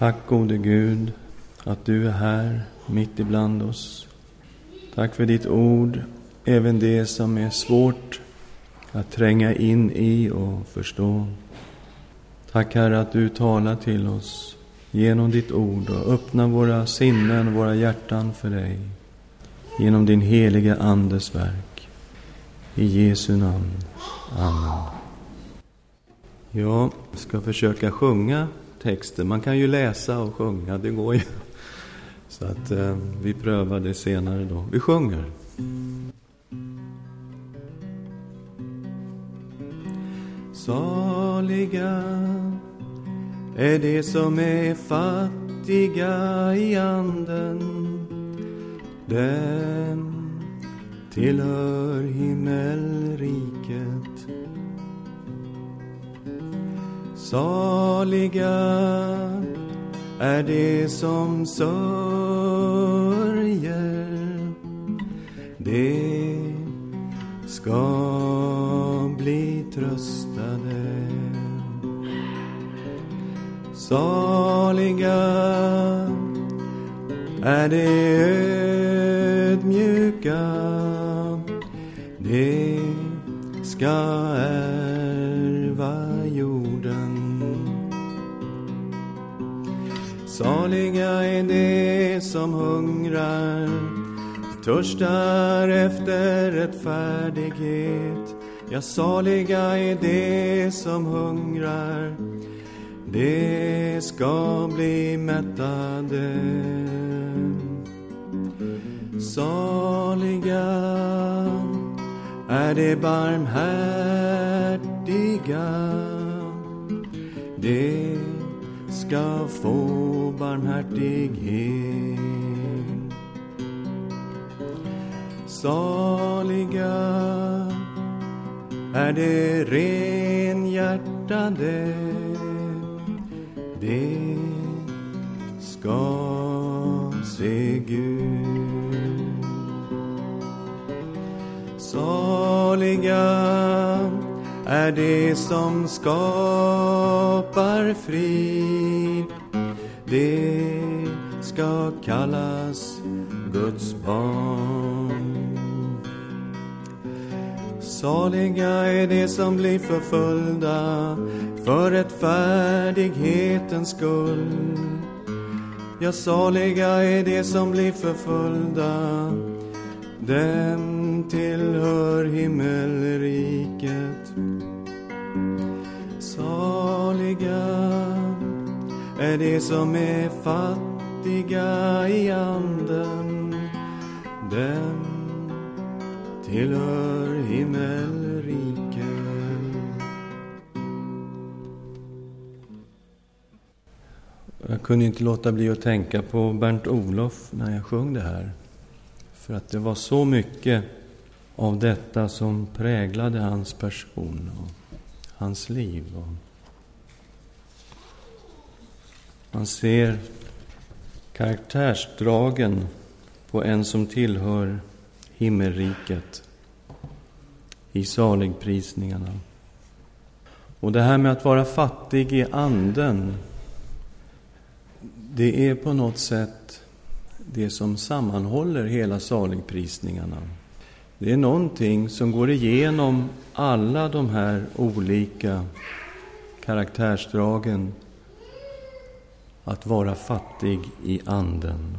Tack gode Gud att du är här mitt ibland oss. Tack för ditt ord, även det som är svårt att tränga in i och förstå. Tack Herre att du talar till oss genom ditt ord och öppnar våra sinnen och våra hjärtan för dig genom din heliga Andes verk. I Jesu namn. Amen. Jag ska försöka sjunga texter. Man kan ju läsa och sjunga, det går ju. Så att eh, vi prövar det senare då. Vi sjunger. Saliga är de som är fattiga i anden. Dem tillhör himmelriket. Saliga är de som sörjer. De ska bli tröstade. Saliga är de ödmjuka. De ska de som hungrar, törstar efter rättfärdighet. Ja, saliga är de som hungrar, de ska bli mättade. Saliga är de barmhärtiga, de ska få barmhärtighet. Saliga är de renhjärtade, de ska se Gud. Saliga är de som skapar frid. De ska kallas Guds barn. Saliga är de som blir förföljda för rättfärdighetens skull. Ja, saliga är de som blir förföljda dem tillhör himmelriket. Saliga är de som är fattiga i anden. Dem tillhör himmelriket. Jag kunde inte låta bli att tänka på Bernt Olof när jag sjöng det här. För att det var så mycket av detta som präglade hans person och hans liv. Man ser karaktärsdragen på en som tillhör himmelriket i saligprisningarna. Och det här med att vara fattig i anden, det är på något sätt det som sammanhåller hela saligprisningarna. Det är någonting som går igenom alla de här olika karaktärsdragen. Att vara fattig i anden.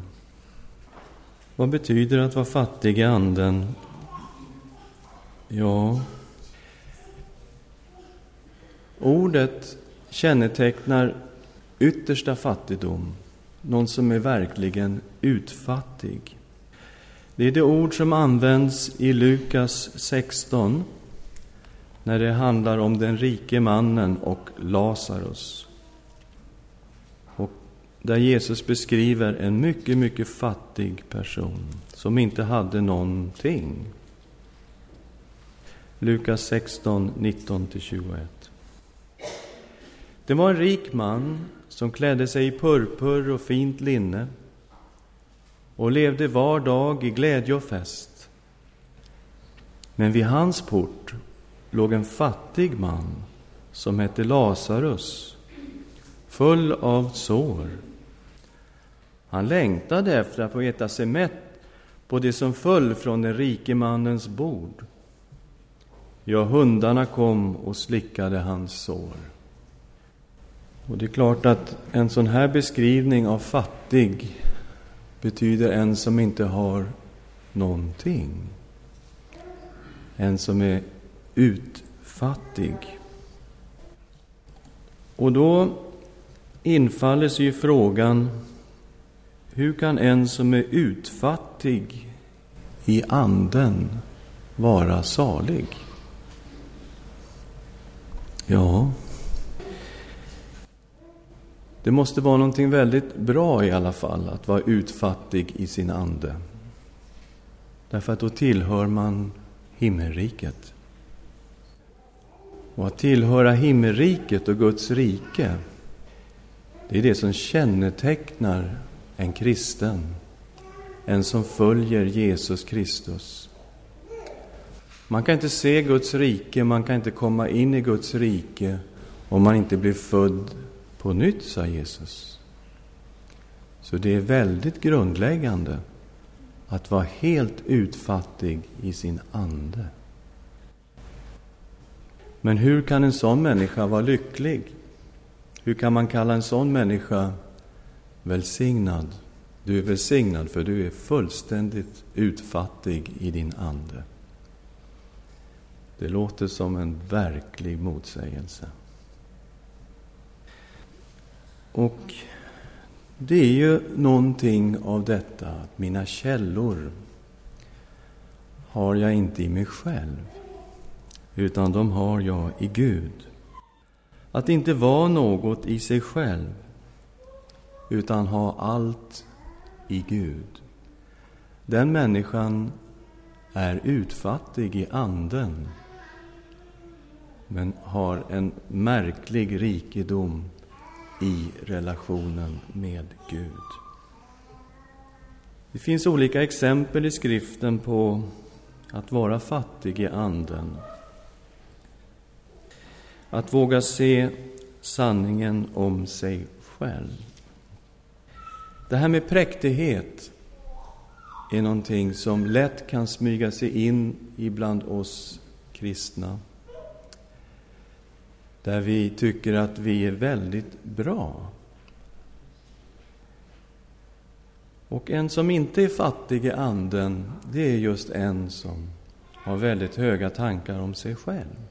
Vad betyder att vara fattig i anden? Ja, ordet kännetecknar yttersta fattigdom någon som är verkligen utfattig. Det är det ord som används i Lukas 16 när det handlar om den rike mannen och Lazarus. Där Jesus beskriver en mycket, mycket fattig person som inte hade någonting. Lukas 16, 19-21. Det var en rik man som klädde sig i purpur och fint linne och levde var dag i glädje och fest. Men vid hans port låg en fattig man som hette Lazarus, full av sår han längtade efter att få äta sig mätt på det som föll från den rike mannens bord. Ja, hundarna kom och slickade hans sår. Och det är klart att en sån här beskrivning av fattig betyder en som inte har någonting. En som är utfattig. Och då infaller sig ju frågan hur kan en som är utfattig i anden vara salig? Ja, det måste vara någonting väldigt bra i alla fall att vara utfattig i sin ande. Därför att då tillhör man himmelriket. Och att tillhöra himmelriket och Guds rike, det är det som kännetecknar en kristen, en som följer Jesus Kristus. Man kan inte se Guds rike, man kan inte komma in i Guds rike om man inte blir född på nytt, sa Jesus. Så det är väldigt grundläggande att vara helt utfattig i sin ande. Men hur kan en sån människa vara lycklig? Hur kan man kalla en sån människa välsignad? Du är välsignad för du är fullständigt utfattig i din ande. Det låter som en verklig motsägelse. Och det är ju någonting av detta att mina källor har jag inte i mig själv, utan de har jag i Gud. Att inte vara något i sig själv, utan ha allt i Gud. Den människan är utfattig i anden, men har en märklig rikedom i relationen med Gud. Det finns olika exempel i skriften på att vara fattig i anden. Att våga se sanningen om sig själv. Det här med präktighet är någonting som lätt kan smyga sig in ibland oss kristna där vi tycker att vi är väldigt bra. Och en som inte är fattig i anden, det är just en som har väldigt höga tankar om sig själv.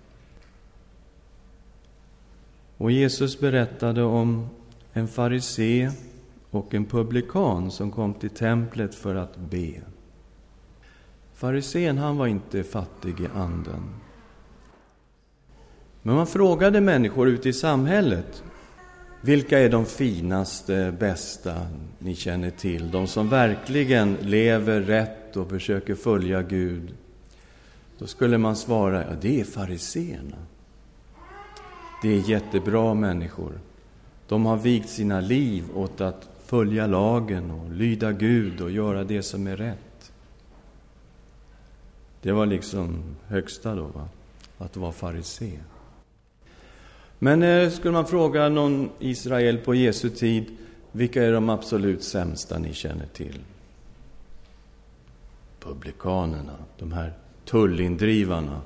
Och Jesus berättade om en farisé och en publikan som kom till templet för att be. Farisén, han var inte fattig i anden. Men man frågade människor ute i samhället vilka är de finaste, bästa ni känner till? De som verkligen lever rätt och försöker följa Gud. Då skulle man svara, ja det är fariseerna. Det är jättebra människor. De har vigt sina liv åt att följa lagen och lyda Gud och göra det som är rätt. Det var liksom högsta då, va? att vara farisé. Men eh, skulle man fråga någon Israel på Jesu tid, vilka är de absolut sämsta ni känner till? Publikanerna, de här tullindrivarna,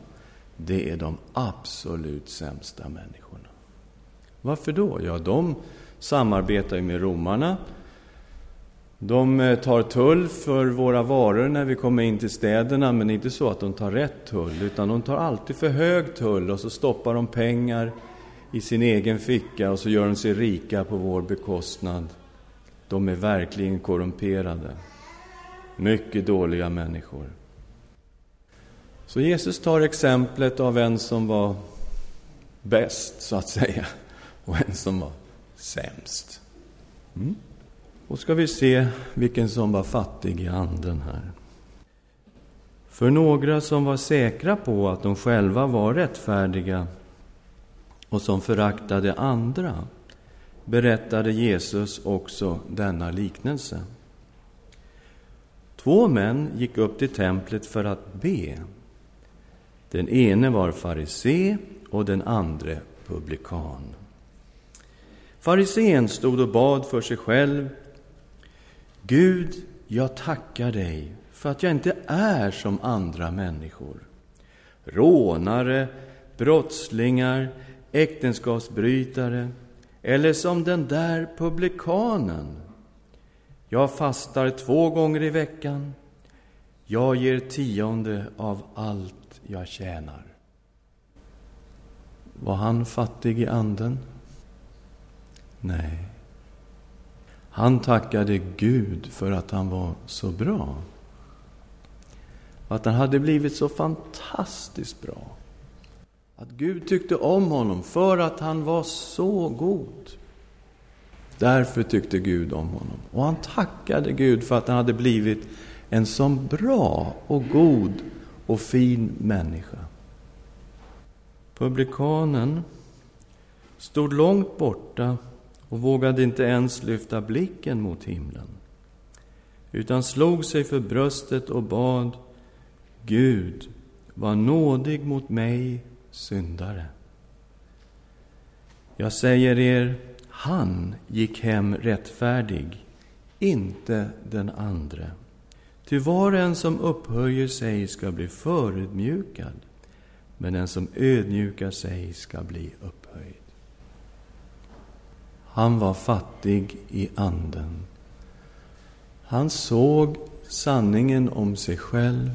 det är de absolut sämsta människorna. Varför då? Ja, de samarbetar ju med romarna. De eh, tar tull för våra varor när vi kommer in till städerna, men inte så att de tar rätt tull, utan de tar alltid för hög tull och så stoppar de pengar i sin egen ficka och så gör de sig rika på vår bekostnad. De är verkligen korrumperade. Mycket dåliga människor. Så Jesus tar exemplet av en som var bäst, så att säga, och en som var sämst. Mm. Och ska vi se vilken som var fattig i anden här. För några som var säkra på att de själva var rättfärdiga och som föraktade andra berättade Jesus också denna liknelse. Två män gick upp till templet för att be. Den ene var farisé och den andre publikan. Farisén stod och bad för sig själv. Gud, jag tackar dig för att jag inte är som andra människor. Rånare, brottslingar, äktenskapsbrytare eller som den där publikanen. Jag fastar två gånger i veckan. Jag ger tionde av allt jag tjänar. Var han fattig i anden? Nej. Han tackade Gud för att han var så bra. Att han hade blivit så fantastiskt bra. Att Gud tyckte om honom för att han var så god. Därför tyckte Gud om honom. Och han tackade Gud för att han hade blivit en så bra och god och fin människa. Publikanen stod långt borta och vågade inte ens lyfta blicken mot himlen utan slog sig för bröstet och bad Gud, var nådig mot mig, syndare. Jag säger er, han gick hem rättfärdig, inte den andre. Ty var och en som upphöjer sig ska bli förödmjukad, men den som ödmjukar sig ska bli upphöjd. Han var fattig i anden. Han såg sanningen om sig själv.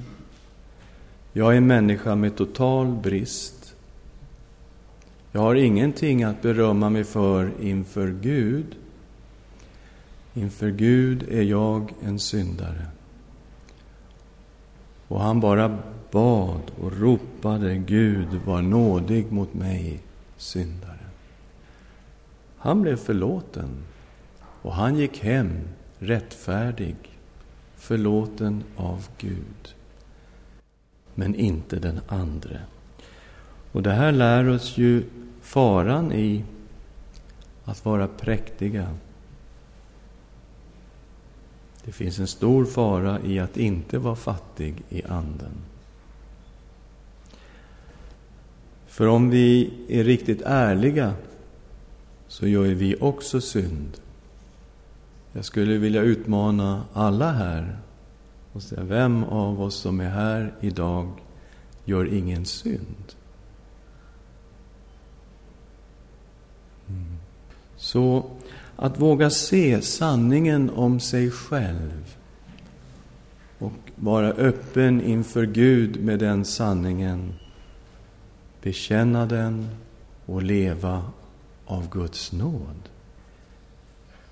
Jag är människa med total brist. Jag har ingenting att berömma mig för inför Gud. Inför Gud är jag en syndare. Och han bara bad och ropade Gud var nådig mot mig, syndare. Han blev förlåten och han gick hem rättfärdig, förlåten av Gud. Men inte den andre. Och det här lär oss ju faran i att vara präktiga. Det finns en stor fara i att inte vara fattig i anden. För om vi är riktigt ärliga så gör vi också synd. Jag skulle vilja utmana alla här och säga, vem av oss som är här idag gör ingen synd? Mm. Så att våga se sanningen om sig själv och vara öppen inför Gud med den sanningen, bekänna den och leva av Guds nåd.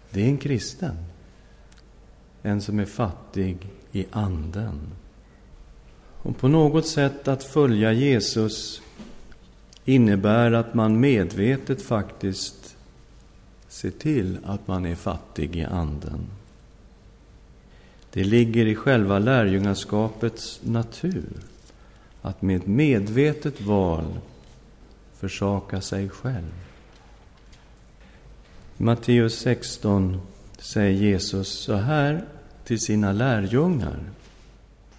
Det är en kristen. En som är fattig i anden. Och på något sätt att följa Jesus innebär att man medvetet faktiskt ser till att man är fattig i anden. Det ligger i själva lärjungaskapets natur att med ett medvetet val försaka sig själv. I Matteus 16 säger Jesus så här till sina lärjungar.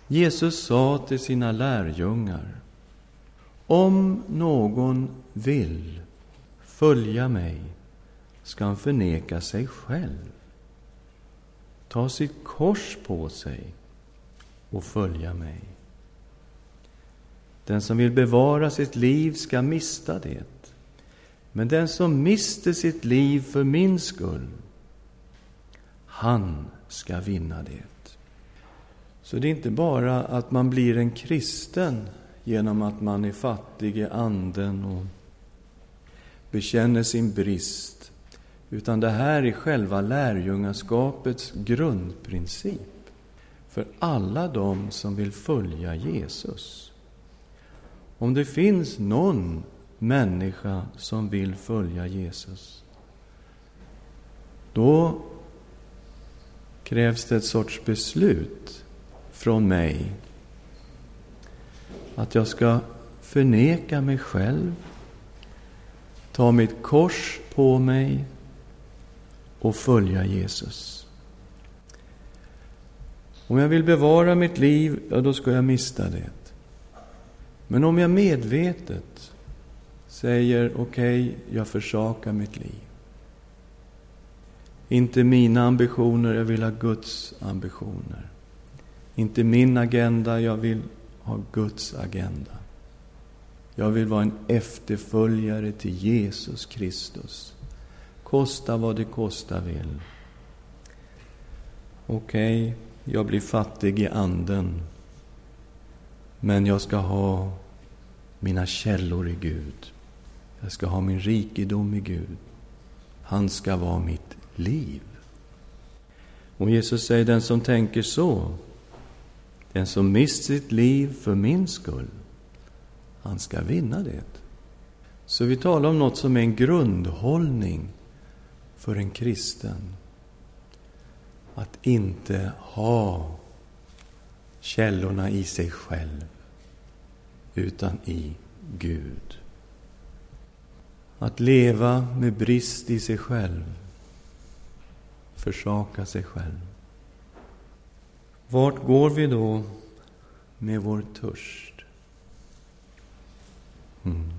Jesus sa till sina lärjungar Om någon vill följa mig ska han förneka sig själv, ta sitt kors på sig och följa mig. Den som vill bevara sitt liv ska mista det. Men den som mister sitt liv för min skull, han ska vinna det. Så det är inte bara att man blir en kristen genom att man är fattig i anden och bekänner sin brist, utan det här är själva lärjungaskapets grundprincip för alla de som vill följa Jesus. Om det finns någon människa som vill följa Jesus. Då krävs det ett sorts beslut från mig att jag ska förneka mig själv, ta mitt kors på mig och följa Jesus. Om jag vill bevara mitt liv, ja, då ska jag mista det. Men om jag medvetet säger okej, okay, jag försakar mitt liv. Inte mina ambitioner, jag vill ha Guds ambitioner. Inte min agenda, jag vill ha Guds agenda. Jag vill vara en efterföljare till Jesus Kristus. Kosta vad det kosta vill. Okej, okay, jag blir fattig i anden. Men jag ska ha mina källor i Gud. Jag ska ha min rikedom i Gud. Han ska vara mitt liv. Och Jesus säger, den som tänker så, den som mist sitt liv för min skull, han ska vinna det. Så vi talar om något som är en grundhållning för en kristen. Att inte ha källorna i sig själv, utan i Gud. Att leva med brist i sig själv, försaka sig själv. Vart går vi då med vår törst? Mm.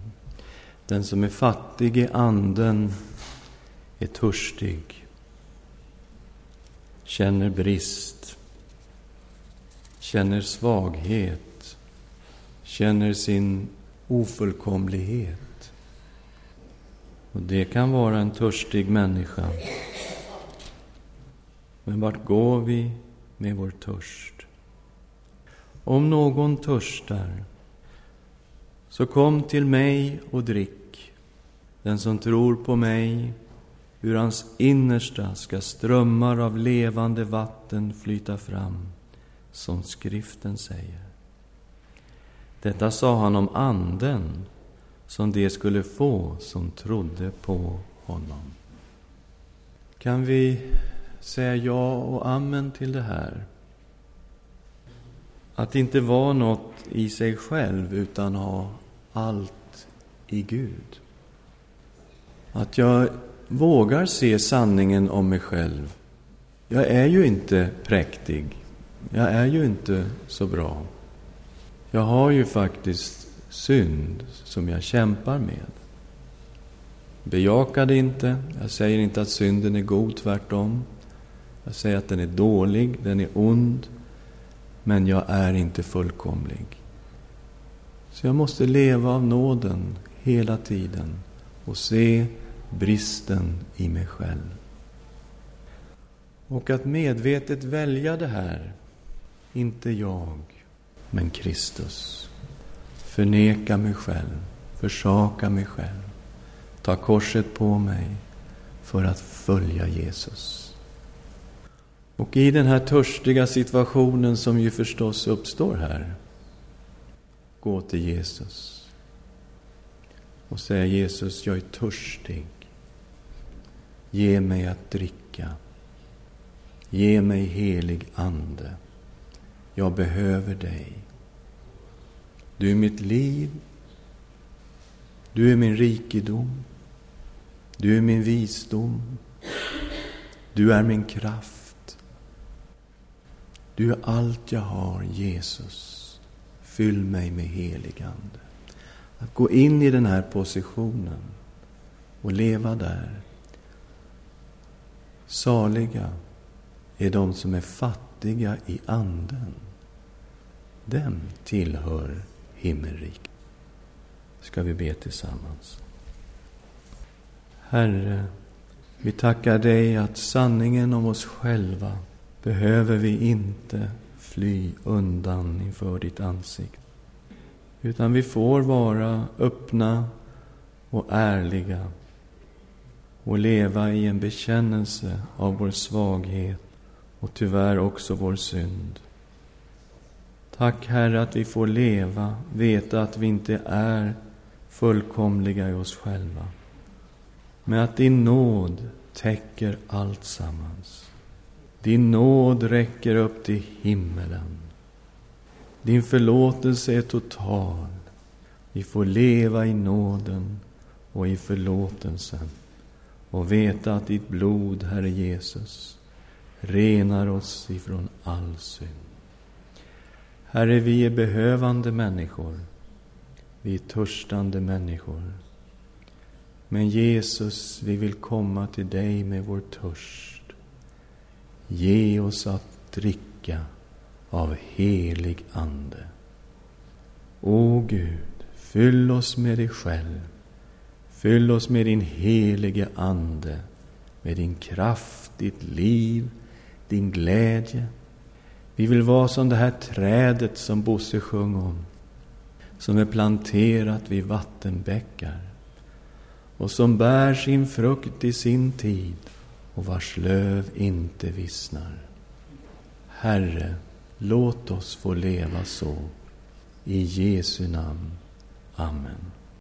Den som är fattig i anden är törstig, känner brist, känner svaghet, känner sin ofullkomlighet. Och det kan vara en törstig människa. Men vart går vi med vår törst? Om någon törstar, så kom till mig och drick. Den som tror på mig, ur hans innersta ska strömmar av levande vatten flyta fram, som skriften säger. Detta sa han om Anden, som de skulle få som trodde på honom. Kan vi säga ja och amen till det här? Att inte vara något i sig själv, utan ha allt i Gud. Att jag vågar se sanningen om mig själv. Jag är ju inte präktig. Jag är ju inte så bra. Jag har ju faktiskt synd som jag kämpar med. Bejaka det inte. Jag säger inte att synden är god, tvärtom. Jag säger att den är dålig, den är ond. Men jag är inte fullkomlig. Så jag måste leva av nåden hela tiden och se bristen i mig själv. Och att medvetet välja det här, inte jag, men Kristus. Förneka mig själv, försaka mig själv, ta korset på mig för att följa Jesus. Och i den här törstiga situationen som ju förstås uppstår här, gå till Jesus och säga Jesus, jag är törstig. Ge mig att dricka. Ge mig helig Ande. Jag behöver dig. Du är mitt liv. Du är min rikedom. Du är min visdom. Du är min kraft. Du är allt jag har, Jesus. Fyll mig med helig Ande. Att gå in i den här positionen och leva där. Saliga är de som är fattiga i anden. Dem tillhör himmelriket. Ska vi be tillsammans. Herre, vi tackar dig att sanningen om oss själva behöver vi inte fly undan inför ditt ansikte. Utan vi får vara öppna och ärliga och leva i en bekännelse av vår svaghet och tyvärr också vår synd. Tack Herre att vi får leva, veta att vi inte är fullkomliga i oss själva. Men att din nåd täcker allt sammans. Din nåd räcker upp till himmelen. Din förlåtelse är total. Vi får leva i nåden och i förlåtelsen och veta att ditt blod, Herre Jesus, renar oss ifrån all synd. Herre, vi är behövande människor. Vi är törstande människor. Men Jesus, vi vill komma till dig med vår törst. ge oss att dricka av helig Ande. O Gud, fyll oss med dig själv. Fyll oss med din helige Ande, med din kraft, ditt liv, din glädje. Vi vill vara som det här trädet som Bosse sjöng om, som är planterat vid vattenbäckar och som bär sin frukt i sin tid och vars löv inte vissnar. Herre, låt oss få leva så. I Jesu namn. Amen.